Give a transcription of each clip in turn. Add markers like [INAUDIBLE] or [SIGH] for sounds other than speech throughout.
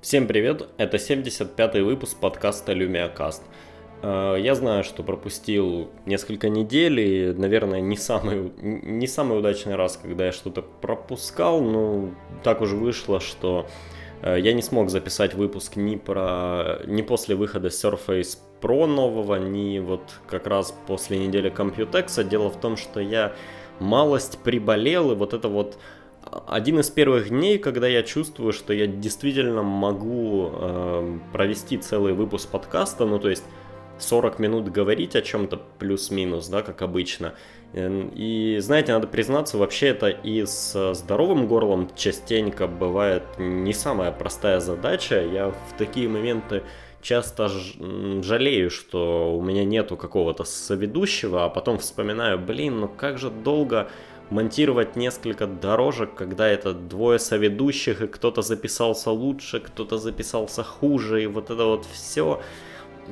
Всем привет, это 75-й выпуск подкаста LumiaCast. Э, я знаю, что пропустил несколько недель, и, наверное, не самый, не самый удачный раз, когда я что-то пропускал, но так уже вышло, что э, я не смог записать выпуск ни, про, ни после выхода Surface Pro нового, ни вот как раз после недели Computex. Дело в том, что я малость приболел, и вот это вот один из первых дней, когда я чувствую, что я действительно могу э, провести целый выпуск подкаста, ну то есть 40 минут говорить о чем-то плюс-минус, да, как обычно. Эм, и знаете, надо признаться, вообще это и с здоровым горлом частенько бывает не самая простая задача. Я в такие моменты часто жалею, что у меня нету какого-то соведущего, а потом вспоминаю, блин, ну как же долго монтировать несколько дорожек, когда это двое соведущих, и кто-то записался лучше, кто-то записался хуже, и вот это вот все.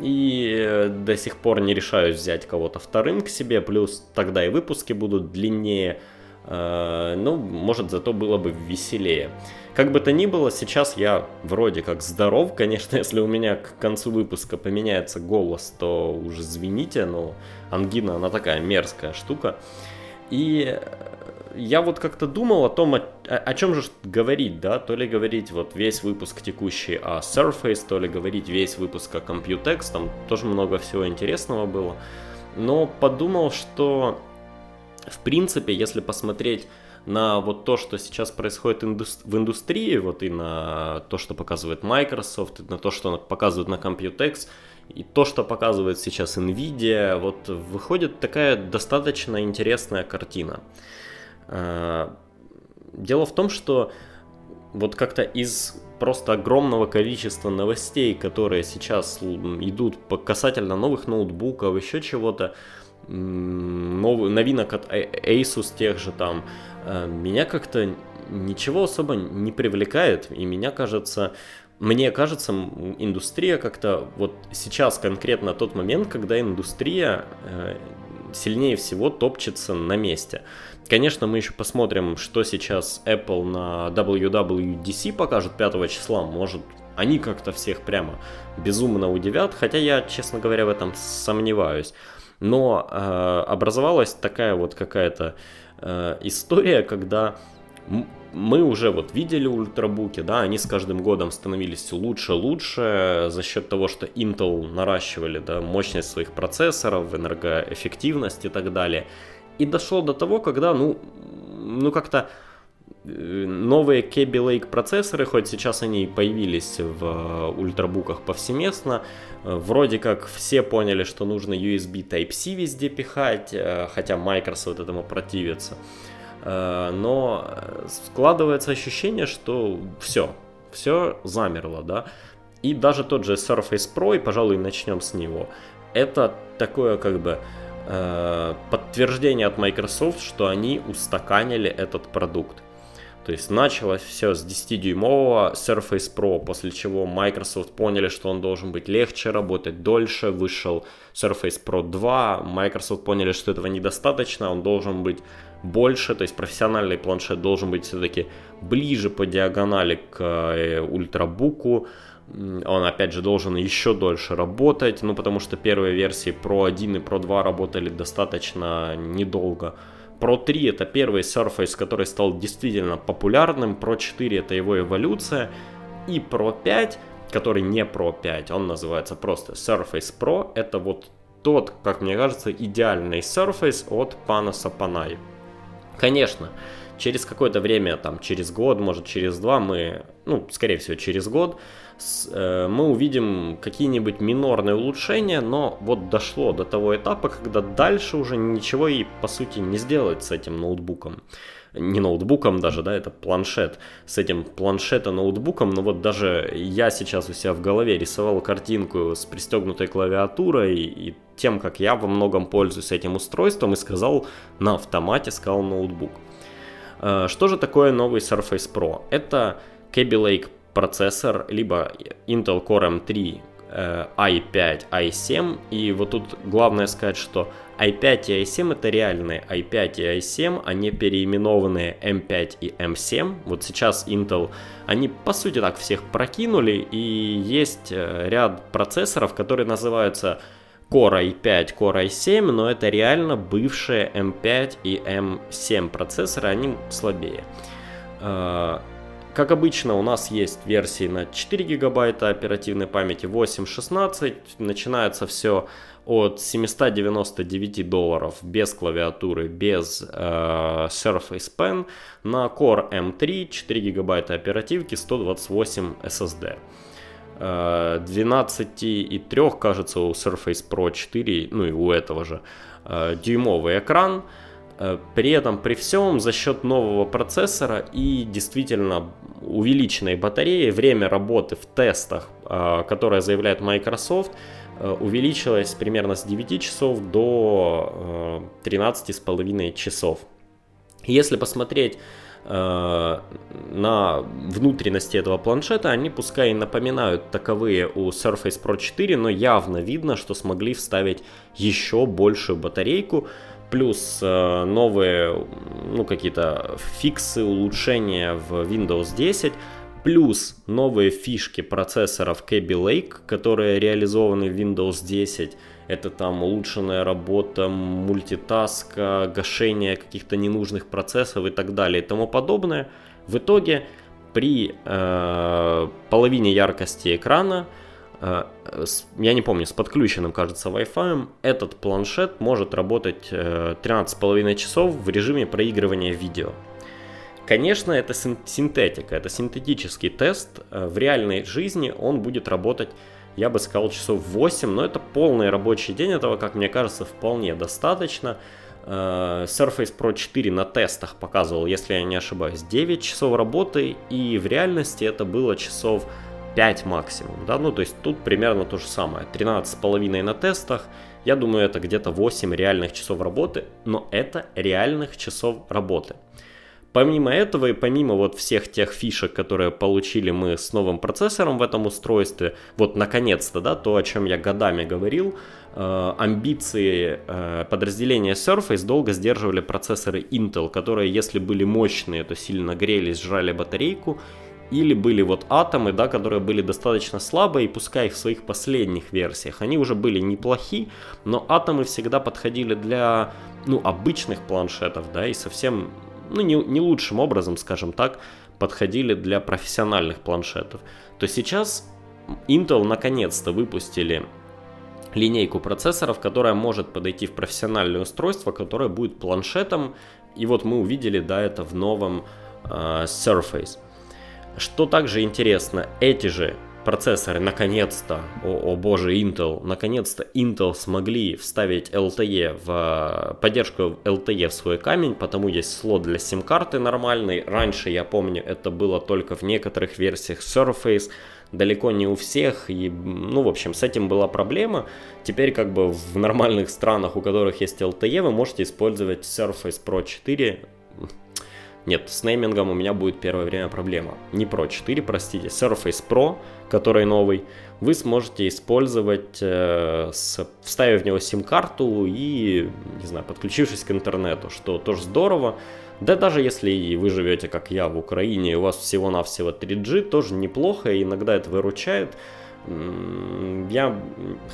И э, до сих пор не решаюсь взять кого-то вторым к себе, плюс тогда и выпуски будут длиннее, э, ну, может, зато было бы веселее. Как бы то ни было, сейчас я вроде как здоров. Конечно, [LAUGHS] если у меня к концу выпуска поменяется голос, то уже извините, но ангина, она такая мерзкая штука. И я вот как-то думал о том, о, о чем же говорить, да, то ли говорить вот весь выпуск текущий о Surface, то ли говорить весь выпуск о Computex, там тоже много всего интересного было. Но подумал, что в принципе, если посмотреть на вот то, что сейчас происходит в индустрии, вот и на то, что показывает Microsoft, и на то, что показывает на Computex, и то, что показывает сейчас Nvidia, вот выходит такая достаточно интересная картина. А, дело в том, что вот как-то из просто огромного количества новостей, которые сейчас идут по касательно новых ноутбуков, еще чего-то, новинок от Asus тех же там, а, меня как-то ничего особо не привлекает, и меня кажется, мне кажется, индустрия как-то вот сейчас конкретно тот момент, когда индустрия э, сильнее всего топчется на месте. Конечно, мы еще посмотрим, что сейчас Apple на WWDC покажет 5 числа. Может, они как-то всех прямо безумно удивят, хотя я, честно говоря, в этом сомневаюсь. Но э, образовалась такая вот какая-то э, история, когда мы уже вот видели ультрабуки, да, они с каждым годом становились лучше и лучше за счет того, что Intel наращивали, да, мощность своих процессоров, энергоэффективность и так далее. И дошло до того, когда, ну, ну как-то э, новые Kaby Lake процессоры, хоть сейчас они появились в ультрабуках повсеместно, э, вроде как все поняли, что нужно USB Type-C везде пихать, э, хотя Microsoft этому противится. Э, но складывается ощущение, что все, все замерло, да. И даже тот же Surface Pro, и, пожалуй, начнем с него, это такое как бы э, подтверждение от Microsoft, что они устаканили этот продукт. То есть началось все с 10-дюймового Surface Pro, после чего Microsoft поняли, что он должен быть легче, работать дольше, вышел Surface Pro 2, Microsoft поняли, что этого недостаточно, он должен быть больше, то есть профессиональный планшет должен быть все-таки ближе по диагонали к э, ультрабуку, он опять же должен еще дольше работать, ну потому что первые версии Pro 1 и Pro 2 работали достаточно недолго. Pro 3 это первый Surface, который стал действительно популярным, Pro 4 это его эволюция, и Pro 5, который не Pro 5, он называется просто Surface Pro, это вот тот, как мне кажется, идеальный Surface от Panos Panay. Конечно, через какое-то время, там, через год, может, через два, мы, ну, скорее всего, через год, Э, мы увидим какие-нибудь минорные улучшения, но вот дошло до того этапа, когда дальше уже ничего и по сути не сделать с этим ноутбуком. Не ноутбуком даже, да, это планшет. С этим планшета ноутбуком, но вот даже я сейчас у себя в голове рисовал картинку с пристегнутой клавиатурой и тем, как я во многом пользуюсь этим устройством и сказал на автомате, сказал ноутбук. Э, что же такое новый Surface Pro? Это Kaby Lake процессор, либо Intel Core M3 i5, i7. И вот тут главное сказать, что i5 и i7 это реальные i5 и i7, они переименованные M5 и M7. Вот сейчас Intel, они по сути так всех прокинули, и есть э, ряд процессоров, которые называются Core i5, Core i7, но это реально бывшие M5 и M7 процессоры, они слабее. Как обычно, у нас есть версии на 4 гигабайта оперативной памяти, 8, 16. Начинается все от 799 долларов без клавиатуры, без э, Surface Pen на Core M3, 4 гигабайта оперативки, 128 SSD. 12 и 3, кажется, у Surface Pro 4, ну и у этого же, э, дюймовый экран – при этом, при всем, за счет нового процессора и действительно увеличенной батареи, время работы в тестах, э, которое заявляет Microsoft, э, увеличилось примерно с 9 часов до 13,5 часов. Если посмотреть на внутренности этого планшета, они пускай и напоминают таковые у Surface Pro 4, но явно видно, что смогли вставить еще большую батарейку, плюс э, новые, ну, какие-то фиксы, улучшения в Windows 10, плюс новые фишки процессоров Kaby Lake, которые реализованы в Windows 10. Это там улучшенная работа, мультитаска, гашение каких-то ненужных процессов и так далее и тому подобное. В итоге при э, половине яркости экрана Э, я не помню, с подключенным, кажется, Wi-Fi, этот планшет может работать 13,5 э, часов в режиме проигрывания видео. Конечно, это синтетика, это синтетический тест. Э, в реальной жизни он будет работать, я бы сказал, часов 8, но это полный рабочий день, этого, как мне кажется, вполне достаточно. Surface Pro 4 на тестах показывал, если я не ошибаюсь, 9 часов работы, и в реальности это было часов 5 максимум, да, ну то есть тут примерно то же самое, 13,5 на тестах, я думаю это где-то 8 реальных часов работы, но это реальных часов работы. Помимо этого и помимо вот всех тех фишек, которые получили мы с новым процессором в этом устройстве, вот наконец-то, да, то, о чем я годами говорил, э, амбиции э, подразделения Surface долго сдерживали процессоры Intel, которые, если были мощные, то сильно грелись, жрали батарейку, или были вот атомы, да, которые были достаточно слабые, и пускай в своих последних версиях они уже были неплохи, но атомы всегда подходили для, ну, обычных планшетов, да, и совсем, ну, не, не лучшим образом, скажем так, подходили для профессиональных планшетов. То сейчас Intel наконец-то выпустили линейку процессоров, которая может подойти в профессиональное устройство, которое будет планшетом, и вот мы увидели, да, это в новом э, Surface. Что также интересно, эти же процессоры наконец-то, о, о боже, Intel, наконец-то Intel смогли вставить LTE в поддержку LTE в свой камень, потому есть слот для сим-карты нормальный. Раньше, я помню, это было только в некоторых версиях Surface, далеко не у всех, и, ну, в общем, с этим была проблема. Теперь, как бы, в нормальных странах, у которых есть LTE, вы можете использовать Surface Pro 4 нет, с неймингом у меня будет первое время проблема. Не Pro 4, простите, Surface Pro, который новый, вы сможете использовать, э, с, вставив в него сим-карту и, не знаю, подключившись к интернету, что тоже здорово. Да даже если вы живете, как я, в Украине, и у вас всего-навсего 3G, тоже неплохо, и иногда это выручает. Я,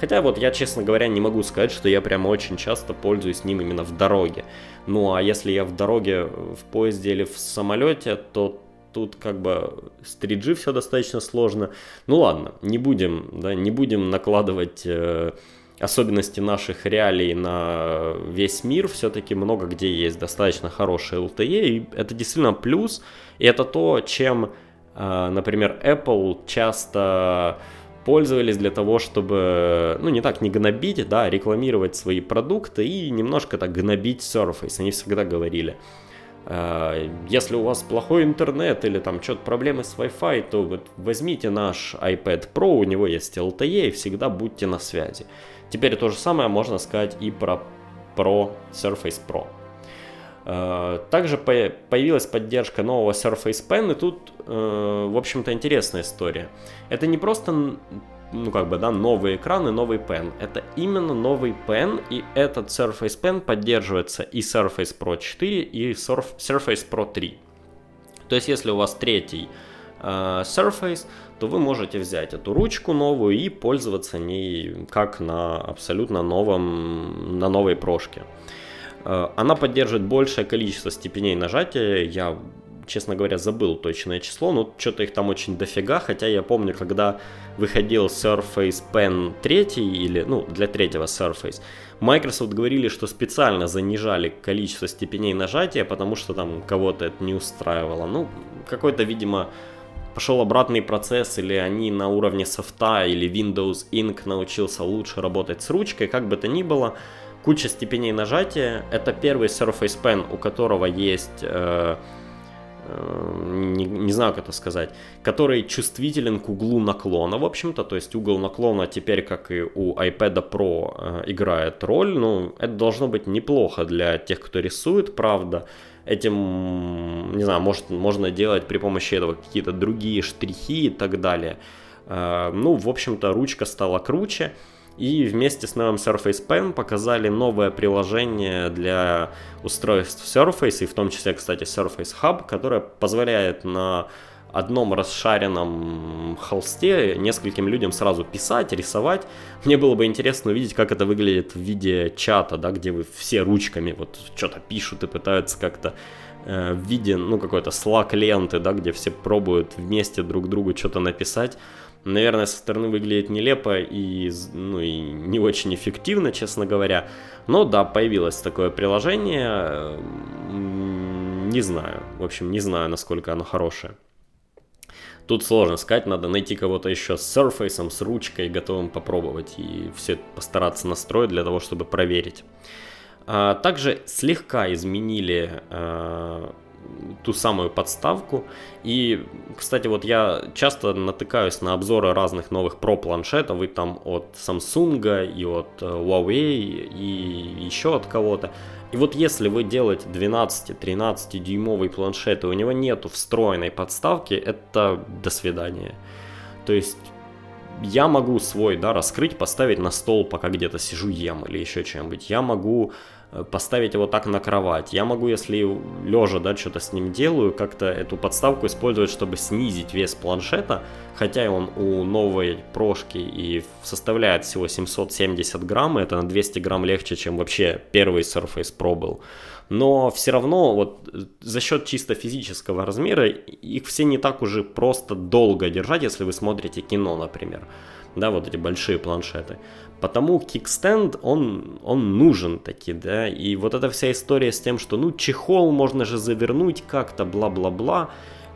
хотя вот я, честно говоря, не могу сказать, что я прямо очень часто пользуюсь ним именно в дороге. Ну а если я в дороге, в поезде или в самолете, то тут как бы с 3G все достаточно сложно. Ну ладно, не будем, да, не будем накладывать э, особенности наших реалий на весь мир. Все-таки много где есть достаточно хорошие LTE, и это действительно плюс. И это то, чем, э, например, Apple часто пользовались для того, чтобы, ну, не так, не гнобить, да, а рекламировать свои продукты и немножко так гнобить Surface. Они всегда говорили, «Э, если у вас плохой интернет или там что-то проблемы с Wi-Fi, то вот возьмите наш iPad Pro, у него есть LTE и всегда будьте на связи. Теперь то же самое можно сказать и про Pro Surface Pro. Э, также появилась поддержка нового Surface Pen, и тут, э, в общем-то, интересная история. Это не просто ну как бы, да, новый экран и новый Pen. Это именно новый Pen, и этот Surface Pen поддерживается и Surface Pro 4, и Surface Pro 3. То есть, если у вас третий э, Surface, то вы можете взять эту ручку новую и пользоваться ней как на абсолютно новом, на новой прошке. Э, она поддерживает большее количество степеней нажатия. Я, честно говоря, забыл точное число, но что-то их там очень дофига. Хотя я помню, когда выходил Surface Pen 3 или, ну, для третьего Surface, Microsoft говорили, что специально занижали количество степеней нажатия, потому что там кого-то это не устраивало. Ну, какой-то, видимо, пошел обратный процесс, или они на уровне софта, или Windows Inc. научился лучше работать с ручкой, как бы то ни было, куча степеней нажатия. Это первый Surface Pen, у которого есть, э, э, не, не знаю, как это сказать, который чувствителен к углу наклона, в общем-то. То есть угол наклона теперь, как и у iPad Pro, э, играет роль. Ну, это должно быть неплохо для тех, кто рисует, правда. Этим, не знаю, может, можно делать при помощи этого какие-то другие штрихи и так далее. Э, ну, в общем-то, ручка стала круче. И вместе с новым Surface Pen показали новое приложение для устройств Surface, и в том числе, кстати, Surface Hub, которое позволяет на одном расшаренном холсте нескольким людям сразу писать, рисовать. Мне было бы интересно увидеть, как это выглядит в виде чата, да, где вы все ручками вот что-то пишут и пытаются как-то э, в виде, ну, какой-то слаг ленты, да, где все пробуют вместе друг другу что-то написать наверное, со стороны выглядит нелепо и, ну, и не очень эффективно, честно говоря. Но да, появилось такое приложение. Не знаю. В общем, не знаю, насколько оно хорошее. Тут сложно сказать, надо найти кого-то еще с Surface, с ручкой, готовым попробовать и все постараться настроить для того, чтобы проверить. А, также слегка изменили а, ту самую подставку. И, кстати, вот я часто натыкаюсь на обзоры разных новых про планшетов, и там от Samsung, и от э, Huawei, и еще от кого-то. И вот если вы делаете 12-13 дюймовый планшет, и у него нету встроенной подставки, это до свидания. То есть я могу свой, да, раскрыть, поставить на стол, пока где-то сижу ем или еще чем-нибудь. Я могу поставить его так на кровать. Я могу, если лежа, да, что-то с ним делаю, как-то эту подставку использовать, чтобы снизить вес планшета, хотя он у новой прошки и составляет всего 770 грамм, это на 200 грамм легче, чем вообще первый Surface Pro был. Но все равно вот за счет чисто физического размера их все не так уже просто долго держать, если вы смотрите кино, например. Да, вот эти большие планшеты. Потому кикстенд, он, он нужен таки, да, и вот эта вся история с тем, что, ну, чехол можно же завернуть как-то, бла-бла-бла,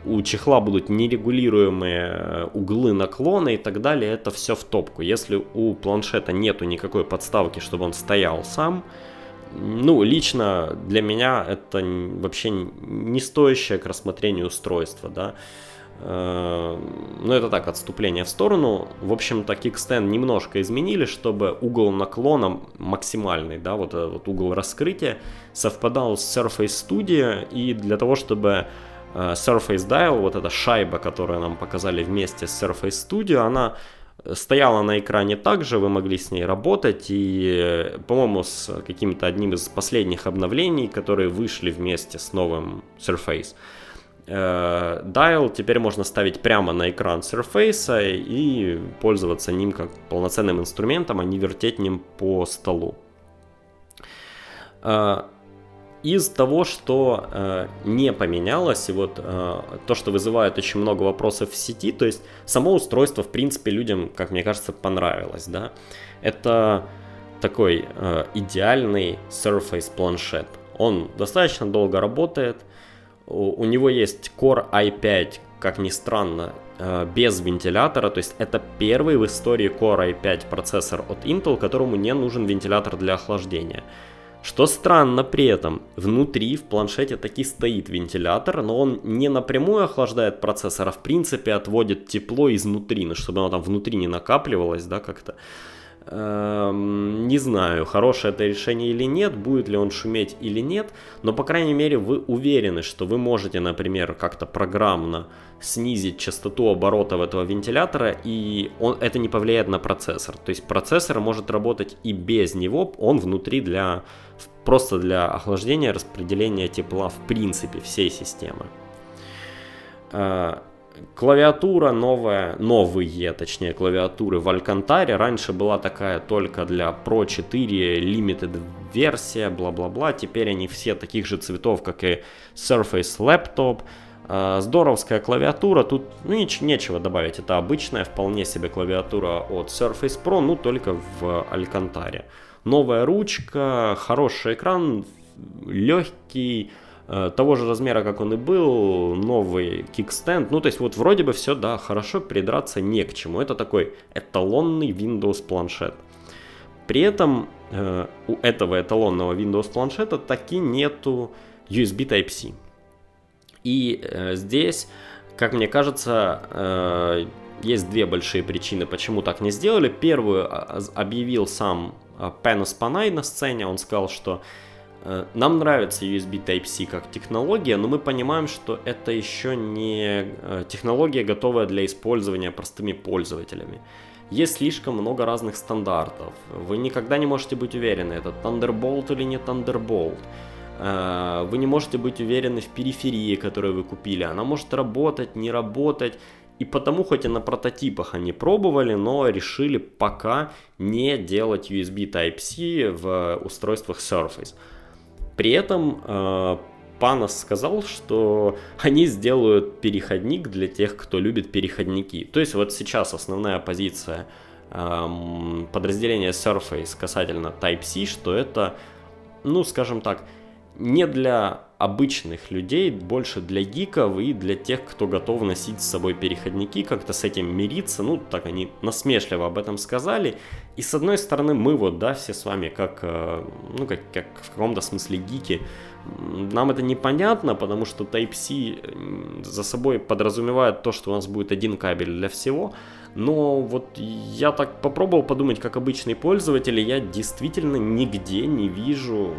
у чехла будут нерегулируемые э, углы наклона и так далее, это все в топку. Если у планшета нету никакой подставки, чтобы он стоял сам, ну, лично для меня это вообще не стоящее к рассмотрению устройство, да, ну, это так, отступление в сторону. В общем-то, Kickstand немножко изменили, чтобы угол наклона максимальный, да, вот этот угол раскрытия совпадал с Surface Studio, и для того, чтобы э, Surface Dial, вот эта шайба, которую нам показали вместе с Surface Studio, она стояла на экране также, вы могли с ней работать, и, по-моему, с каким-то одним из последних обновлений, которые вышли вместе с новым Surface, э, dial теперь можно ставить прямо на экран Surface и пользоваться ним как полноценным инструментом, а не вертеть ним по столу. Э, из того, что э, не поменялось, и вот э, то, что вызывает очень много вопросов в сети, то есть само устройство, в принципе, людям, как мне кажется, понравилось, да, это такой э, идеальный Surface планшет. Он достаточно долго работает, у него есть Core i5, как ни странно, э, без вентилятора, то есть это первый в истории Core i5 процессор от Intel, которому не нужен вентилятор для охлаждения. Что странно при этом, внутри в планшете таки стоит вентилятор, но он не напрямую охлаждает процессор, а в принципе отводит тепло изнутри, ну, чтобы оно там внутри не накапливалось, да, как-то. Эм, не знаю, хорошее это решение или нет, будет ли он шуметь или нет, но, по крайней мере, вы уверены, что вы можете, например, как-то программно снизить частоту оборотов этого вентилятора, и он, это не повлияет на процессор. То есть процессор может работать и без него, он внутри для просто для охлаждения, распределения тепла в принципе всей системы. Клавиатура новая, новые, точнее, клавиатуры в Алькантаре. Раньше была такая только для Pro 4 Limited версия, бла-бла-бла. Теперь они все таких же цветов, как и Surface Laptop. А, здоровская клавиатура, тут ну, нич- нечего добавить, это обычная вполне себе клавиатура от Surface Pro, ну только в Алькантаре. Новая ручка, хороший экран, легкий, того же размера, как он и был, новый кикстенд. Ну, то есть вот вроде бы все, да, хорошо, придраться не к чему. Это такой эталонный Windows планшет. При этом э, у этого эталонного Windows планшета таки нету USB Type-C. И э, здесь, как мне кажется, э, есть две большие причины, почему так не сделали. Первую а, объявил сам Пенос Панай на сцене. Он сказал, что Э, нам нравится USB Type-C как технология, но мы понимаем, что это еще не э, технология, готовая для использования простыми пользователями. Есть слишком много разных стандартов. Вы никогда не можете быть уверены, это Thunderbolt или не Thunderbolt. Э, вы не можете быть уверены в периферии, которую вы купили. Она может работать, не работать. И потому, хоть и на прототипах они пробовали, но решили пока не делать USB Type-C в устройствах Surface. При этом э, Панос сказал, что они сделают переходник для тех, кто любит переходники. То есть вот сейчас основная позиция эм, подразделения Surface касательно Type-C, что это, ну, скажем так, не для обычных людей, больше для гиков и для тех, кто готов носить с собой переходники, как-то с этим мириться, ну, так они насмешливо об этом сказали. И с одной стороны, мы вот, да, все с вами, как, э, ну, как, как в каком-то смысле гики, нам это непонятно, потому что Type-C за собой подразумевает то, что у нас будет один кабель для всего, но вот я так попробовал подумать, как обычный пользователь, и я действительно нигде не вижу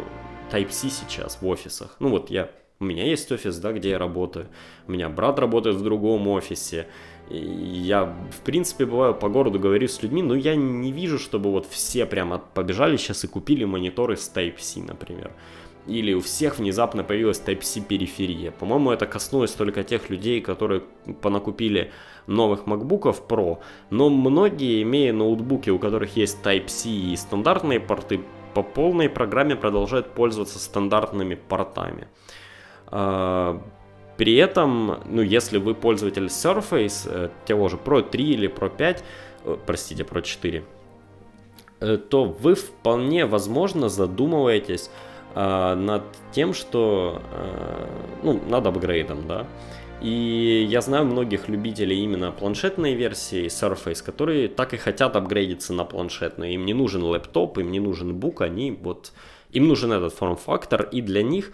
Type-C сейчас в офисах. Ну вот я, у меня есть офис, да, где я работаю. У меня брат работает в другом офисе. Я, в принципе, бываю по городу, говорю с людьми, но я не вижу, чтобы вот все прямо побежали сейчас и купили мониторы с Type-C, например. Или у всех внезапно появилась Type-C периферия. По-моему, это коснулось только тех людей, которые понакупили новых MacBook Pro. Но многие, имея ноутбуки, у которых есть Type-C и стандартные порты, по полной программе продолжает пользоваться стандартными портами. А, при этом, ну, если вы пользователь Surface, э, того же Pro 3 или Pro 5, э, простите, Pro 4, э, то вы вполне возможно задумываетесь а, над тем, что, ну, над апгрейдом, да, и я знаю многих любителей именно планшетной версии Surface, которые так и хотят апгрейдиться на планшетную. Им не нужен лэптоп, им не нужен бук, они вот... Им нужен этот форм-фактор, и для них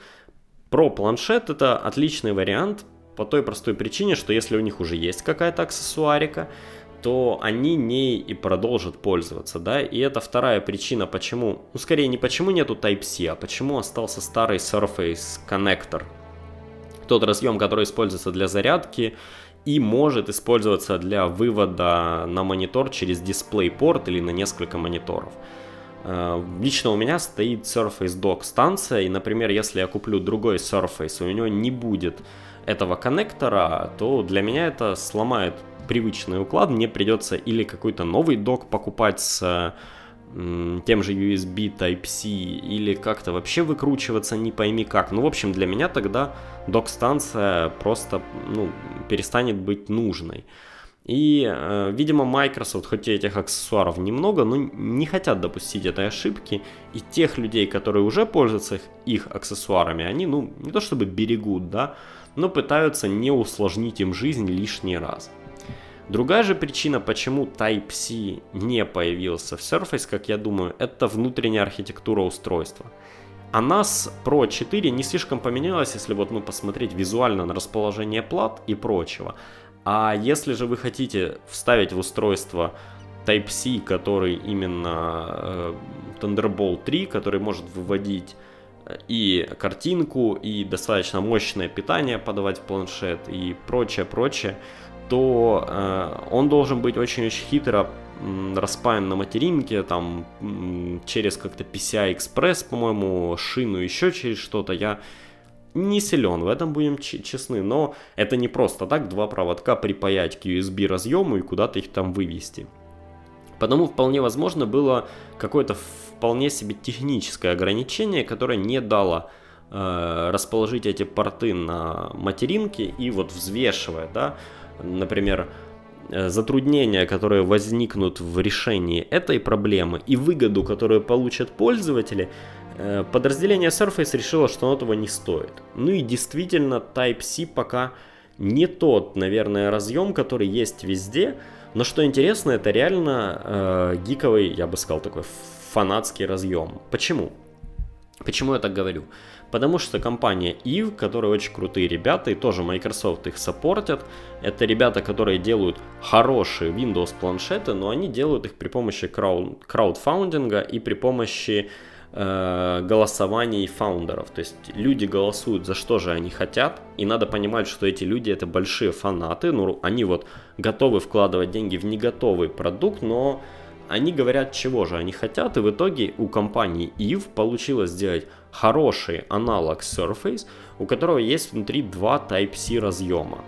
про планшет это отличный вариант по той простой причине, что если у них уже есть какая-то аксессуарика, то они не и продолжат пользоваться, да, и это вторая причина, почему, ну скорее не почему нету Type-C, а почему остался старый Surface коннектор, тот разъем, который используется для зарядки и может использоваться для вывода на монитор через DisplayPort или на несколько мониторов. Э, лично у меня стоит Surface Dock станция, и, например, если я куплю другой Surface, у него не будет этого коннектора, то для меня это сломает привычный уклад, мне придется или какой-то новый док покупать с тем же USB Type-C или как-то вообще выкручиваться не пойми как. Ну, в общем, для меня тогда док-станция просто ну, перестанет быть нужной. И, э, видимо, Microsoft, хоть и этих аксессуаров немного, но не хотят допустить этой ошибки. И тех людей, которые уже пользуются их, их аксессуарами, они, ну, не то чтобы берегут, да, но пытаются не усложнить им жизнь лишний раз. Другая же причина, почему Type-C не появился в Surface, как я думаю, это внутренняя архитектура устройства. Она с Pro 4 не слишком поменялась, если вот ну, посмотреть визуально на расположение плат и прочего. А если же вы хотите вставить в устройство Type-C, который именно э, Thunderbolt 3, который может выводить и картинку, и достаточно мощное питание подавать в планшет, и прочее, прочее, то э, он должен быть очень-очень хитро распаян на материнке, там через как-то PCI Express, по-моему, шину, еще через что-то. Я не силен, в этом будем честны, но это не просто так два проводка припаять к USB разъему и куда-то их там вывести. Потому вполне возможно было какое-то вполне себе техническое ограничение, которое не дало э, расположить эти порты на материнке и вот взвешивая, да, например, э, затруднения, которые возникнут в решении этой проблемы и выгоду, которую получат пользователи, э, подразделение Surface решило, что оно этого не стоит. Ну и действительно Type-C пока не тот, наверное, разъем, который есть везде, но что интересно, это реально э, гиковый, я бы сказал, такой фанатский разъем. Почему? Почему я так говорю? Потому что компания EVE, которые очень крутые ребята, и тоже Microsoft их саппортят, это ребята, которые делают хорошие Windows планшеты, но они делают их при помощи крауд, краудфаундинга и при помощи э, голосований фаундеров. То есть люди голосуют за что же они хотят, и надо понимать, что эти люди это большие фанаты, ну они вот готовы вкладывать деньги в не готовый продукт, но они говорят, чего же они хотят, и в итоге у компании EVE получилось сделать хороший аналог Surface, у которого есть внутри два Type-C разъема.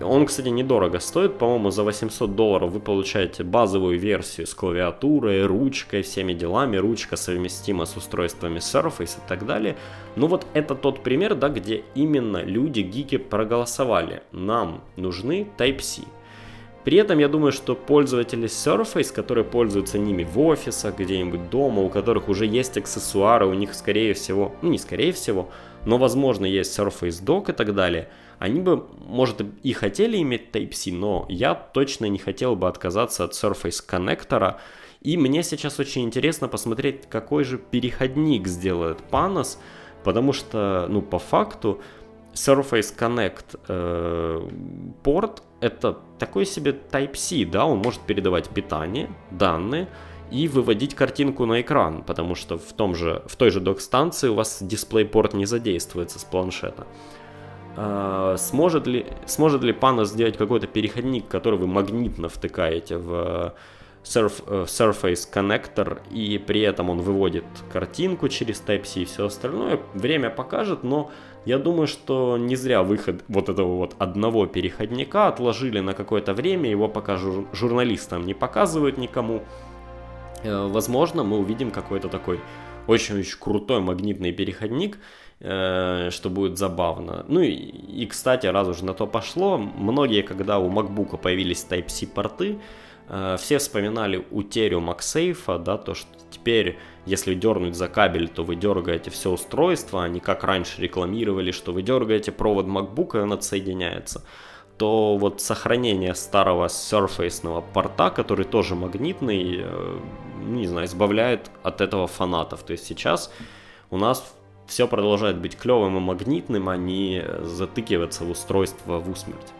Он, кстати, недорого стоит, по-моему, за 800 долларов вы получаете базовую версию с клавиатурой, ручкой, всеми делами, ручка совместима с устройствами Surface и так далее. Ну вот это тот пример, да, где именно люди, гики проголосовали. Нам нужны Type-C. При этом я думаю, что пользователи Surface, которые пользуются ними в офисах, где-нибудь дома, у которых уже есть аксессуары, у них скорее всего, ну не скорее всего, но возможно есть Surface Dock и так далее, они бы, может, и хотели иметь Type-C, но я точно не хотел бы отказаться от Surface коннектора. И мне сейчас очень интересно посмотреть, какой же переходник сделает Panos, потому что, ну, по факту, Surface Connect э, порт это такой себе Type-C, да, он может передавать питание, данные и выводить картинку на экран, потому что в, том же, в той же док-станции у вас дисплей-порт не задействуется с планшета. Э, сможет, ли, сможет ли Panos сделать какой-то переходник, который вы магнитно втыкаете в Surf, э, Surface коннектор, и при этом он выводит картинку через Type-C и все остальное. Время покажет, но я думаю, что не зря выход вот этого вот одного переходника отложили на какое-то время, его пока жур- журналистам не показывают никому. Э, возможно, мы увидим какой-то такой очень-очень крутой магнитный переходник, э, что будет забавно. Ну и, и, кстати, раз уже на то пошло, многие, когда у MacBook появились Type-C порты, все вспоминали утерю MagSafe, да, то, что теперь, если дернуть за кабель, то вы дергаете все устройство, а не как раньше рекламировали, что вы дергаете провод MacBook, и он отсоединяется то вот сохранение старого Surface порта, который тоже магнитный, э, не знаю, избавляет от этого фанатов. То есть сейчас у нас все продолжает быть клевым и магнитным, а не затыкиваться в устройство в усмерть.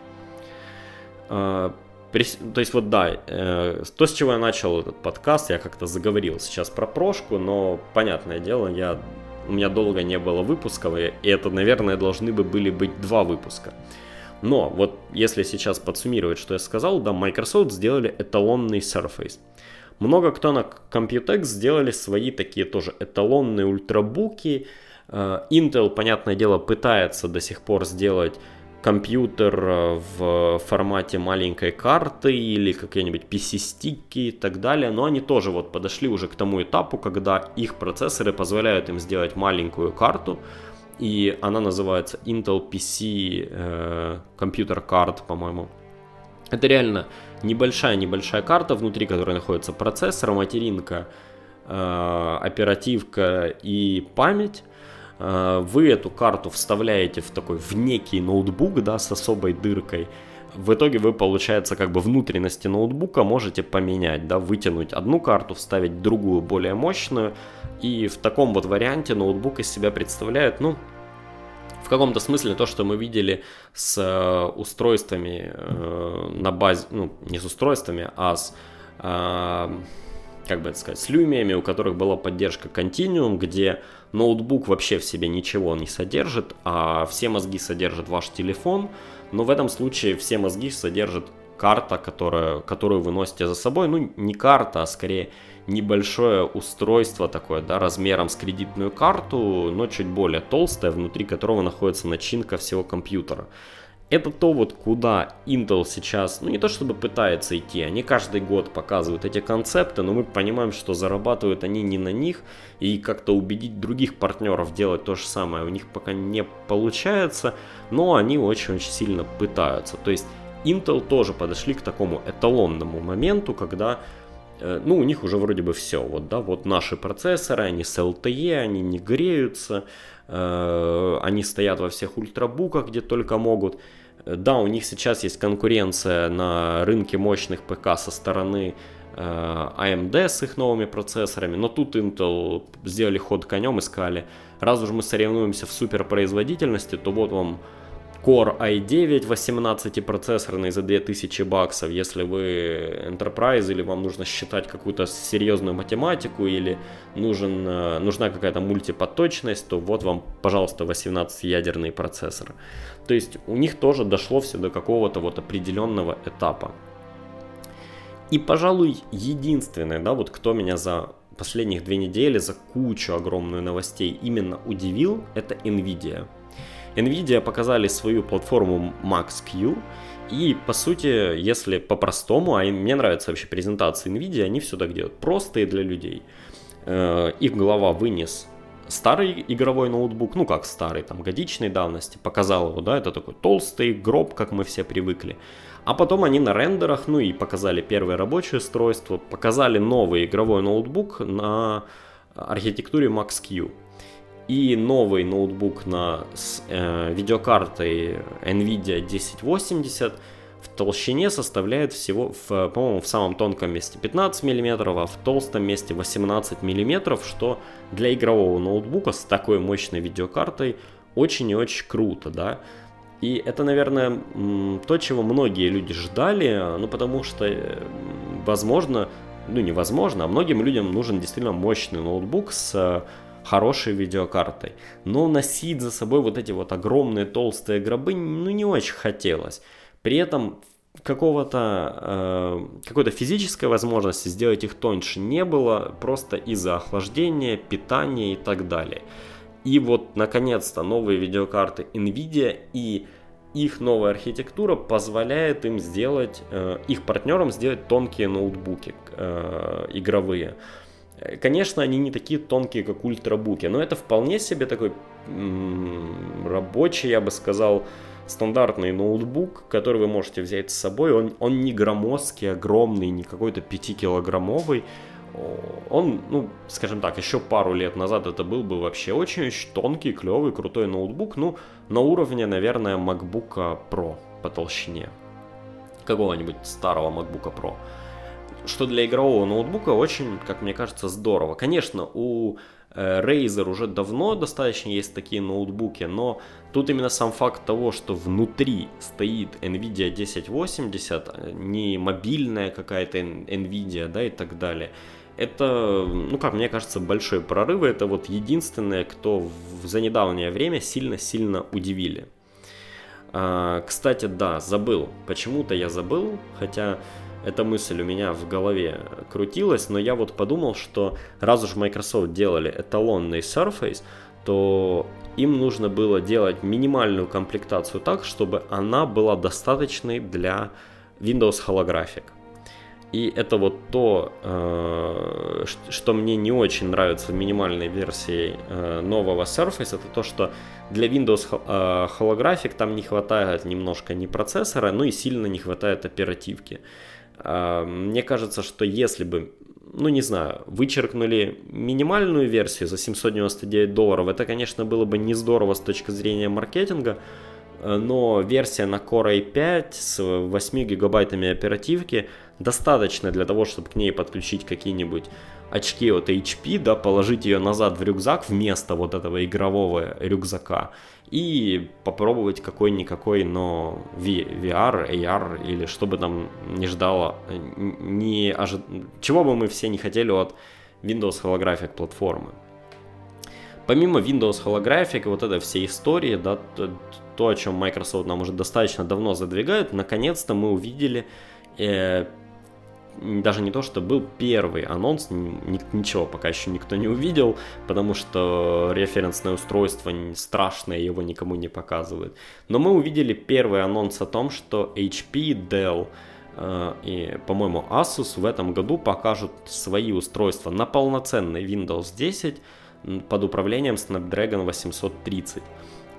То есть вот да, э, то, с чего я начал этот подкаст, я как-то заговорил сейчас про прошку, но понятное дело, я, у меня долго не было выпусков, и это, наверное, должны бы были быть два выпуска. Но вот если сейчас подсуммировать, что я сказал, да, Microsoft сделали эталонный Surface. Много кто на Computex сделали свои такие тоже эталонные ультрабуки. Э, Intel, понятное дело, пытается до сих пор сделать компьютер э, в формате маленькой карты или какие-нибудь PC-стики и так далее, но они тоже вот подошли уже к тому этапу, когда их процессоры позволяют им сделать маленькую карту, и она называется Intel PC э, Computer Card, по-моему. Это реально небольшая-небольшая карта, внутри которой находится процессор, материнка, э, оперативка и память. Э, вы эту карту вставляете в такой, в некий ноутбук, да, с особой дыркой, в итоге вы, получается, как бы внутренности ноутбука можете поменять, да, вытянуть одну карту, вставить другую, более мощную, и в таком вот варианте ноутбук из себя представляет, ну, в каком-то смысле то, что мы видели с э, устройствами э, на базе, ну, не с устройствами, а с как бы это сказать, с люмиями, у которых была поддержка Continuum, где ноутбук вообще в себе ничего не содержит, а все мозги содержит ваш телефон, но в этом случае все мозги содержат карта, которая, которую вы носите за собой, ну не карта, а скорее небольшое устройство такое, да, размером с кредитную карту, но чуть более толстое, внутри которого находится начинка всего компьютера это то вот куда Intel сейчас, ну не то чтобы пытается идти, они каждый год показывают эти концепты, но мы понимаем, что зарабатывают они не на них, и как-то убедить других партнеров делать то же самое у них пока не получается, но они очень-очень сильно пытаются. То есть Intel тоже подошли к такому эталонному моменту, когда э, ну, у них уже вроде бы все, вот, да, вот наши процессоры, они с LTE, они не греются, э, они стоят во всех ультрабуках, где только могут, да, у них сейчас есть конкуренция на рынке мощных ПК со стороны AMD э, с их новыми процессорами, но тут Intel сделали ход конем и сказали, раз уж мы соревнуемся в суперпроизводительности, то вот вам Core i9 18-процессорный за 2000 баксов, если вы Enterprise или вам нужно считать какую-то серьезную математику или нужен, э, нужна какая-то мультипоточность, то вот вам, пожалуйста, 18-ядерный процессор. То есть у них тоже дошло все до какого-то вот определенного этапа. И, пожалуй, единственное, да, вот кто меня за последних две недели, за кучу огромную новостей именно удивил, это Nvidia. Nvidia показали свою платформу Max-Q, и по сути, если по-простому, а мне нравятся вообще презентации Nvidia, они все так делают, простые для людей. Э, их глава вынес старый игровой ноутбук, ну как старый, там годичной давности, показал его, да, это такой толстый гроб, как мы все привыкли. А потом они на рендерах, ну и показали первое рабочее устройство, показали новый игровой ноутбук на архитектуре Max-Q и новый ноутбук на, с э, видеокартой NVIDIA 1080 в толщине составляет всего, в, по-моему, в самом тонком месте 15 мм, а в толстом месте 18 мм, что для игрового ноутбука с такой мощной видеокартой очень и очень круто, да. И это, наверное, то, чего многие люди ждали, ну потому что, э, возможно, ну невозможно, а многим людям нужен действительно мощный ноутбук с хорошей видеокартой. Но носить за собой вот эти вот огромные толстые гробы, ну, не очень хотелось. При этом какого-то э, какой-то физической возможности сделать их тоньше не было, просто из-за охлаждения, питания и так далее. И вот, наконец-то, новые видеокарты Nvidia и их новая архитектура позволяет им сделать, э, их партнерам сделать тонкие ноутбуки э, игровые. Конечно, они не такие тонкие, как ультрабуки, но это вполне себе такой м- рабочий, я бы сказал, стандартный ноутбук, который вы можете взять с собой. Он, он не громоздкий, огромный, не какой-то 5-килограммовый. Он, ну, скажем так, еще пару лет назад это был бы вообще очень-очень тонкий, клевый, крутой ноутбук. Ну, на уровне, наверное, MacBook Pro по толщине. Какого-нибудь старого MacBook Pro что для игрового ноутбука очень, как мне кажется, здорово. Конечно, у э, Razer уже давно достаточно есть такие ноутбуки, но тут именно сам факт того, что внутри стоит NVIDIA 1080, э, не мобильная какая-то NVIDIA, да, и так далее. Это, ну как мне кажется, большой прорыв. Это вот единственное, кто в, за недавнее время сильно-сильно удивили. А, кстати, да, забыл. Почему-то я забыл, хотя эта мысль у меня в голове крутилась, но я вот подумал, что раз уж Microsoft делали эталонный Surface, то им нужно было делать минимальную комплектацию так, чтобы она была достаточной для Windows Holographic. И это вот то, э, что мне не очень нравится в минимальной версии э, нового Surface, это то, что для Windows э, Holographic там не хватает немножко не процессора, но и сильно не хватает оперативки. А, мне кажется, что если бы, ну не знаю, вычеркнули минимальную версию за 799 долларов, это, конечно, было бы не здорово с точки зрения маркетинга, но версия на Core i5 с 8 гигабайтами оперативки достаточно для того, чтобы к ней подключить какие-нибудь очки от HP, да, положить ее назад в рюкзак вместо вот этого игрового рюкзака и попробовать какой-никакой, но VR, AR или что бы там не ждало, не ожи... чего бы мы все не хотели от Windows Holographic платформы. Помимо Windows Holographic, вот этой всей истории, да, то, то, о чем Microsoft нам уже достаточно давно задвигает, наконец-то мы увидели э, даже не то, что был первый анонс, ничего пока еще никто не увидел, потому что референсное устройство страшное, его никому не показывает. Но мы увидели первый анонс о том, что HP, Dell э, и, по-моему, Asus в этом году покажут свои устройства на полноценный Windows 10 под управлением Snapdragon 830.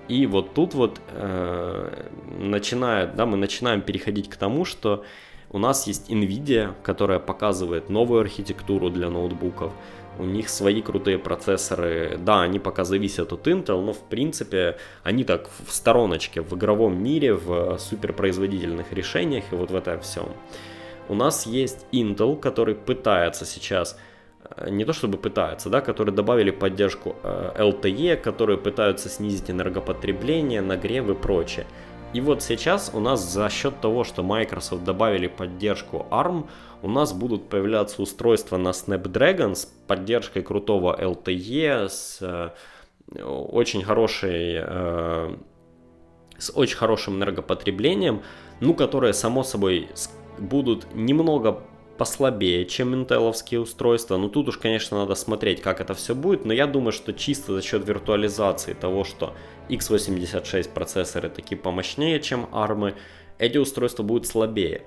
И вот тут вот э, начинает, да, мы начинаем переходить к тому, что у нас есть Nvidia, которая показывает новую архитектуру для ноутбуков. У них свои крутые процессоры. Да, они пока зависят от Intel, но в принципе они так в стороночке, в игровом мире, в суперпроизводительных решениях и вот в этом всем. У нас есть Intel, который пытается сейчас э, не то чтобы пытаются, да, которые добавили поддержку э, LTE, которые пытаются снизить энергопотребление, нагрев и прочее. И вот сейчас у нас за счет того, что Microsoft добавили поддержку ARM, у нас будут появляться устройства на Snapdragon с поддержкой крутого LTE, с э, очень хорошей э, с очень хорошим энергопотреблением, ну, которые, само собой, будут немного послабее, чем интеловские устройства. Ну, тут уж, конечно, надо смотреть, как это все будет, но я думаю, что чисто за счет виртуализации того, что x86 процессоры такие помощнее, чем ARM, эти устройства будут слабее.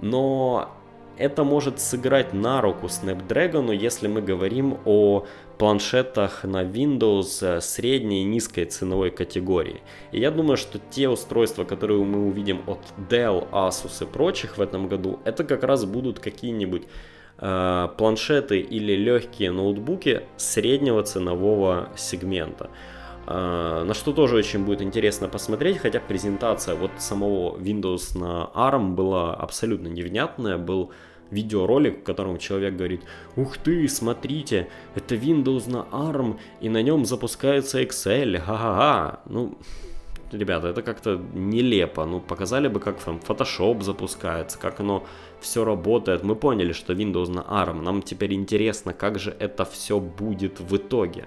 Но это может сыграть на руку Snapdragon, если мы говорим о планшетах на Windows э, средней и низкой ценовой категории. И я думаю, что те устройства, которые мы увидим от Dell, Asus и прочих в этом году, это как раз будут какие-нибудь э, планшеты или легкие ноутбуки среднего ценового сегмента. А, на что тоже очень будет интересно посмотреть, хотя презентация вот самого Windows на ARM была абсолютно невнятная, был видеоролик, в котором человек говорит, ух ты, смотрите, это Windows на ARM, и на нем запускается Excel, ха-ха-ха. Ну, ребята, это как-то нелепо. Ну, показали бы, как там Photoshop запускается, как оно все работает. Мы поняли, что Windows на ARM. Нам теперь интересно, как же это все будет в итоге.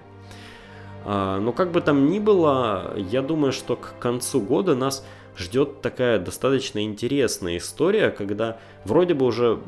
А, но как бы там ни было, я думаю, что к концу года нас ждет такая достаточно интересная история, когда вроде бы уже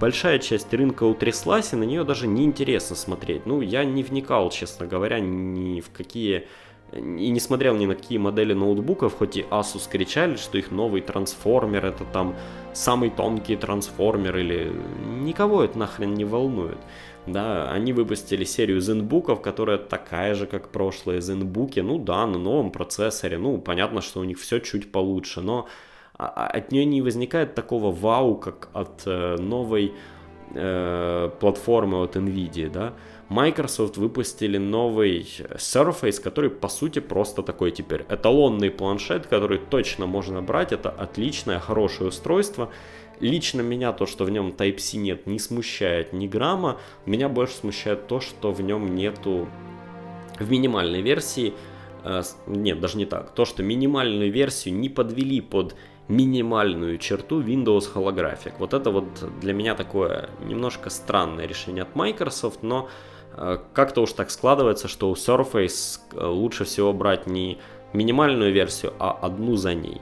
большая часть рынка утряслась, и на нее даже неинтересно смотреть. Ну, я не вникал, честно говоря, ни в какие и не смотрел ни на какие модели ноутбуков, хоть и Asus кричали, что их новый трансформер это там самый тонкий трансформер или никого это нахрен не волнует. Да, они выпустили серию зенбуков, которая такая же, как прошлые зенбуки. Ну да, на новом процессоре. Ну, понятно, что у них все чуть получше, но а, а, от нее не возникает такого вау, как от э, новой э, платформы от Nvidia, да. Microsoft выпустили новый Surface, который по сути просто такой теперь эталонный планшет, который точно можно брать. Это отличное, хорошее устройство. Лично меня то, что в нем Type-C нет, не смущает ни грамма. Меня больше смущает то, что в нем нету в минимальной версии, э, нет, даже не так, то, что минимальную версию не подвели под минимальную черту Windows Holographic. Вот это вот для меня такое немножко странное решение от Microsoft, но э, как-то уж так складывается, что у Surface э, лучше всего брать не минимальную версию, а одну за ней.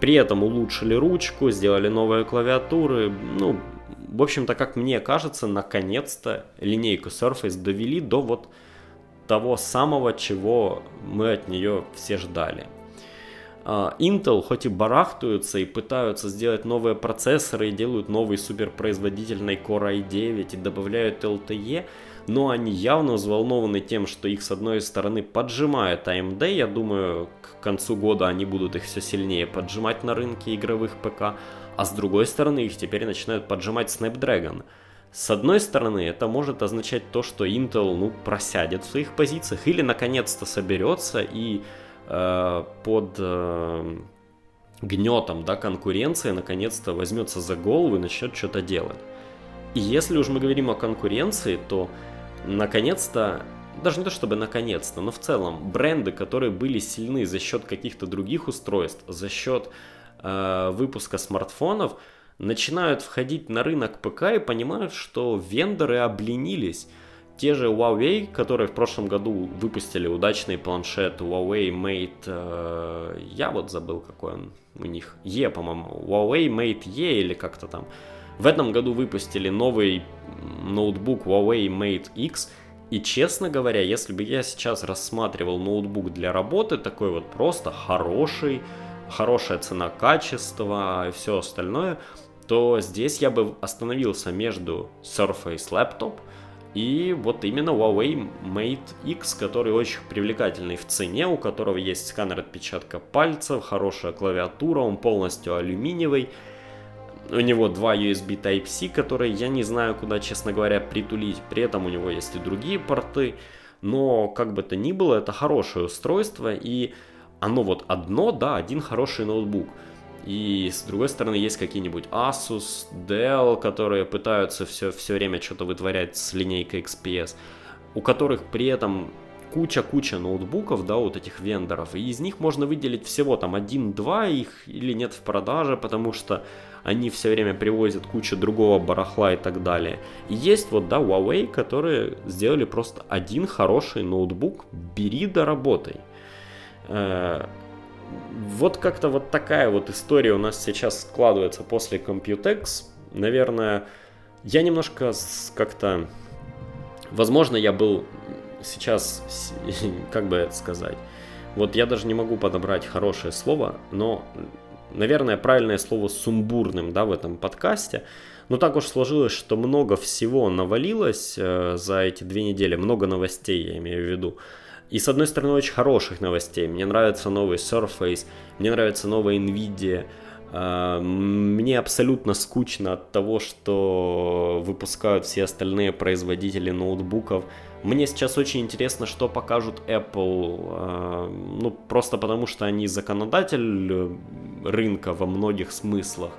При этом улучшили ручку, сделали новые клавиатуры. Ну, в общем-то, как мне кажется, наконец-то линейку Surface довели до вот того самого, чего мы от нее все ждали. А, Intel хоть и барахтаются и пытаются сделать новые процессоры и делают новый суперпроизводительный Core i9 и добавляют LTE, но они явно взволнованы тем, что их с одной стороны поджимает AMD, я думаю, к концу года они будут их все сильнее поджимать на рынке игровых ПК, а с другой стороны их теперь начинают поджимать Snapdragon. С одной стороны, это может означать то, что Intel ну, просядет в своих позициях или наконец-то соберется и э, под э, гнетом да, конкуренции наконец-то возьмется за голову и начнет что-то делать. И если уж мы говорим о конкуренции, то наконец-то, даже не то чтобы наконец-то, но в целом бренды, которые были сильны за счет каких-то других устройств, за счет э, выпуска смартфонов, начинают входить на рынок ПК и понимают, что вендоры обленились. Те же Huawei, которые в прошлом году выпустили удачный планшет Huawei Mate, э, я вот забыл какой он у них, E, по-моему, Huawei Mate E или как-то там. В этом году выпустили новый ноутбук Huawei Mate X, и честно говоря, если бы я сейчас рассматривал ноутбук для работы, такой вот просто хороший, хорошая цена-качество и все остальное, то здесь я бы остановился между Surface Laptop – и вот именно Huawei Mate X, который очень привлекательный в цене, у которого есть сканер отпечатка пальцев, хорошая клавиатура, он полностью алюминиевый. У него два USB Type-C, которые я не знаю, куда, честно говоря, притулить. При этом у него есть и другие порты. Но, как бы то ни было, это хорошее устройство. И оно вот одно, да, один хороший ноутбук. И с другой стороны есть какие-нибудь Asus, Dell, которые пытаются все, все время что-то вытворять с линейкой XPS, у которых при этом куча-куча ноутбуков, да, вот этих вендоров, и из них можно выделить всего там один-два их или нет в продаже, потому что они все время привозят кучу другого барахла и так далее. И есть вот, да, Huawei, которые сделали просто один хороший ноутбук, бери да работай. Э, вот как-то вот такая вот история у нас сейчас складывается после Computex. Наверное, я немножко как-то... Возможно, я был сейчас, [LAUGHS] как бы это сказать, вот я даже не могу подобрать хорошее слово, но, наверное, правильное слово сумбурным, да, в этом подкасте. Но так уж сложилось, что много всего навалилось э, за эти две недели, много новостей, я имею в виду. И с одной стороны очень хороших новостей. Мне нравится новый Surface, мне нравится новая Nvidia. А, мне абсолютно скучно от того, что выпускают все остальные производители ноутбуков. Мне сейчас очень интересно, что покажут Apple. А, ну, просто потому что они законодатель рынка во многих смыслах.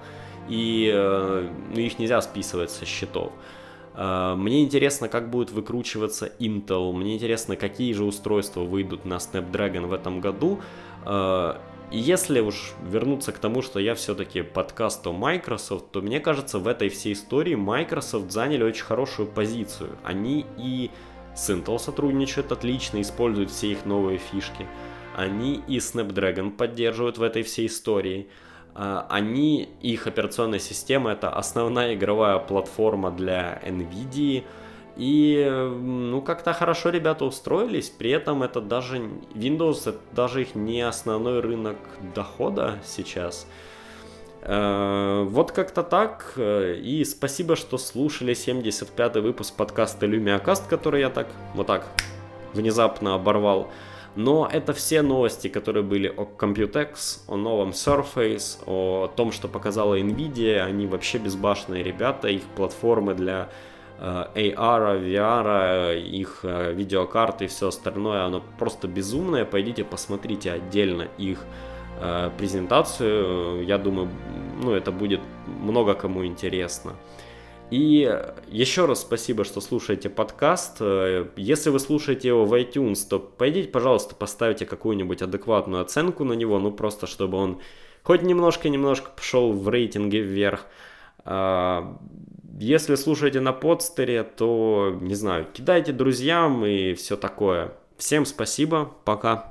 И э, ну, их нельзя списывать со счетов. Мне интересно, как будет выкручиваться Intel, мне интересно, какие же устройства выйдут на Snapdragon в этом году. И если уж вернуться к тому, что я все-таки подкаст о Microsoft, то мне кажется, в этой всей истории Microsoft заняли очень хорошую позицию. Они и с Intel сотрудничают отлично, используют все их новые фишки. Они и Snapdragon поддерживают в этой всей истории. А, они, их операционная система это основная игровая платформа для NVIDIA. И ну как-то хорошо ребята устроились, при этом это даже Windows, это даже их не основной рынок дохода сейчас. Э, вот как-то так. И спасибо, что слушали 75-й выпуск подкаста LumiaCast, который я так вот так внезапно оборвал. Но это все новости, которые были о Computex, о новом Surface, о том, что показала Nvidia. Они вообще безбашенные ребята, их платформы для э, AR, VR, их э, видеокарты и все остальное, оно просто безумное. Пойдите посмотрите отдельно их э, презентацию. Я думаю, ну это будет много кому интересно. И еще раз спасибо, что слушаете подкаст. Если вы слушаете его в iTunes, то пойдите, пожалуйста, поставьте какую-нибудь адекватную оценку на него, ну просто чтобы он хоть немножко-немножко пошел в рейтинге вверх. А, если слушаете на подстере, то, не знаю, кидайте друзьям и все такое. Всем спасибо, пока.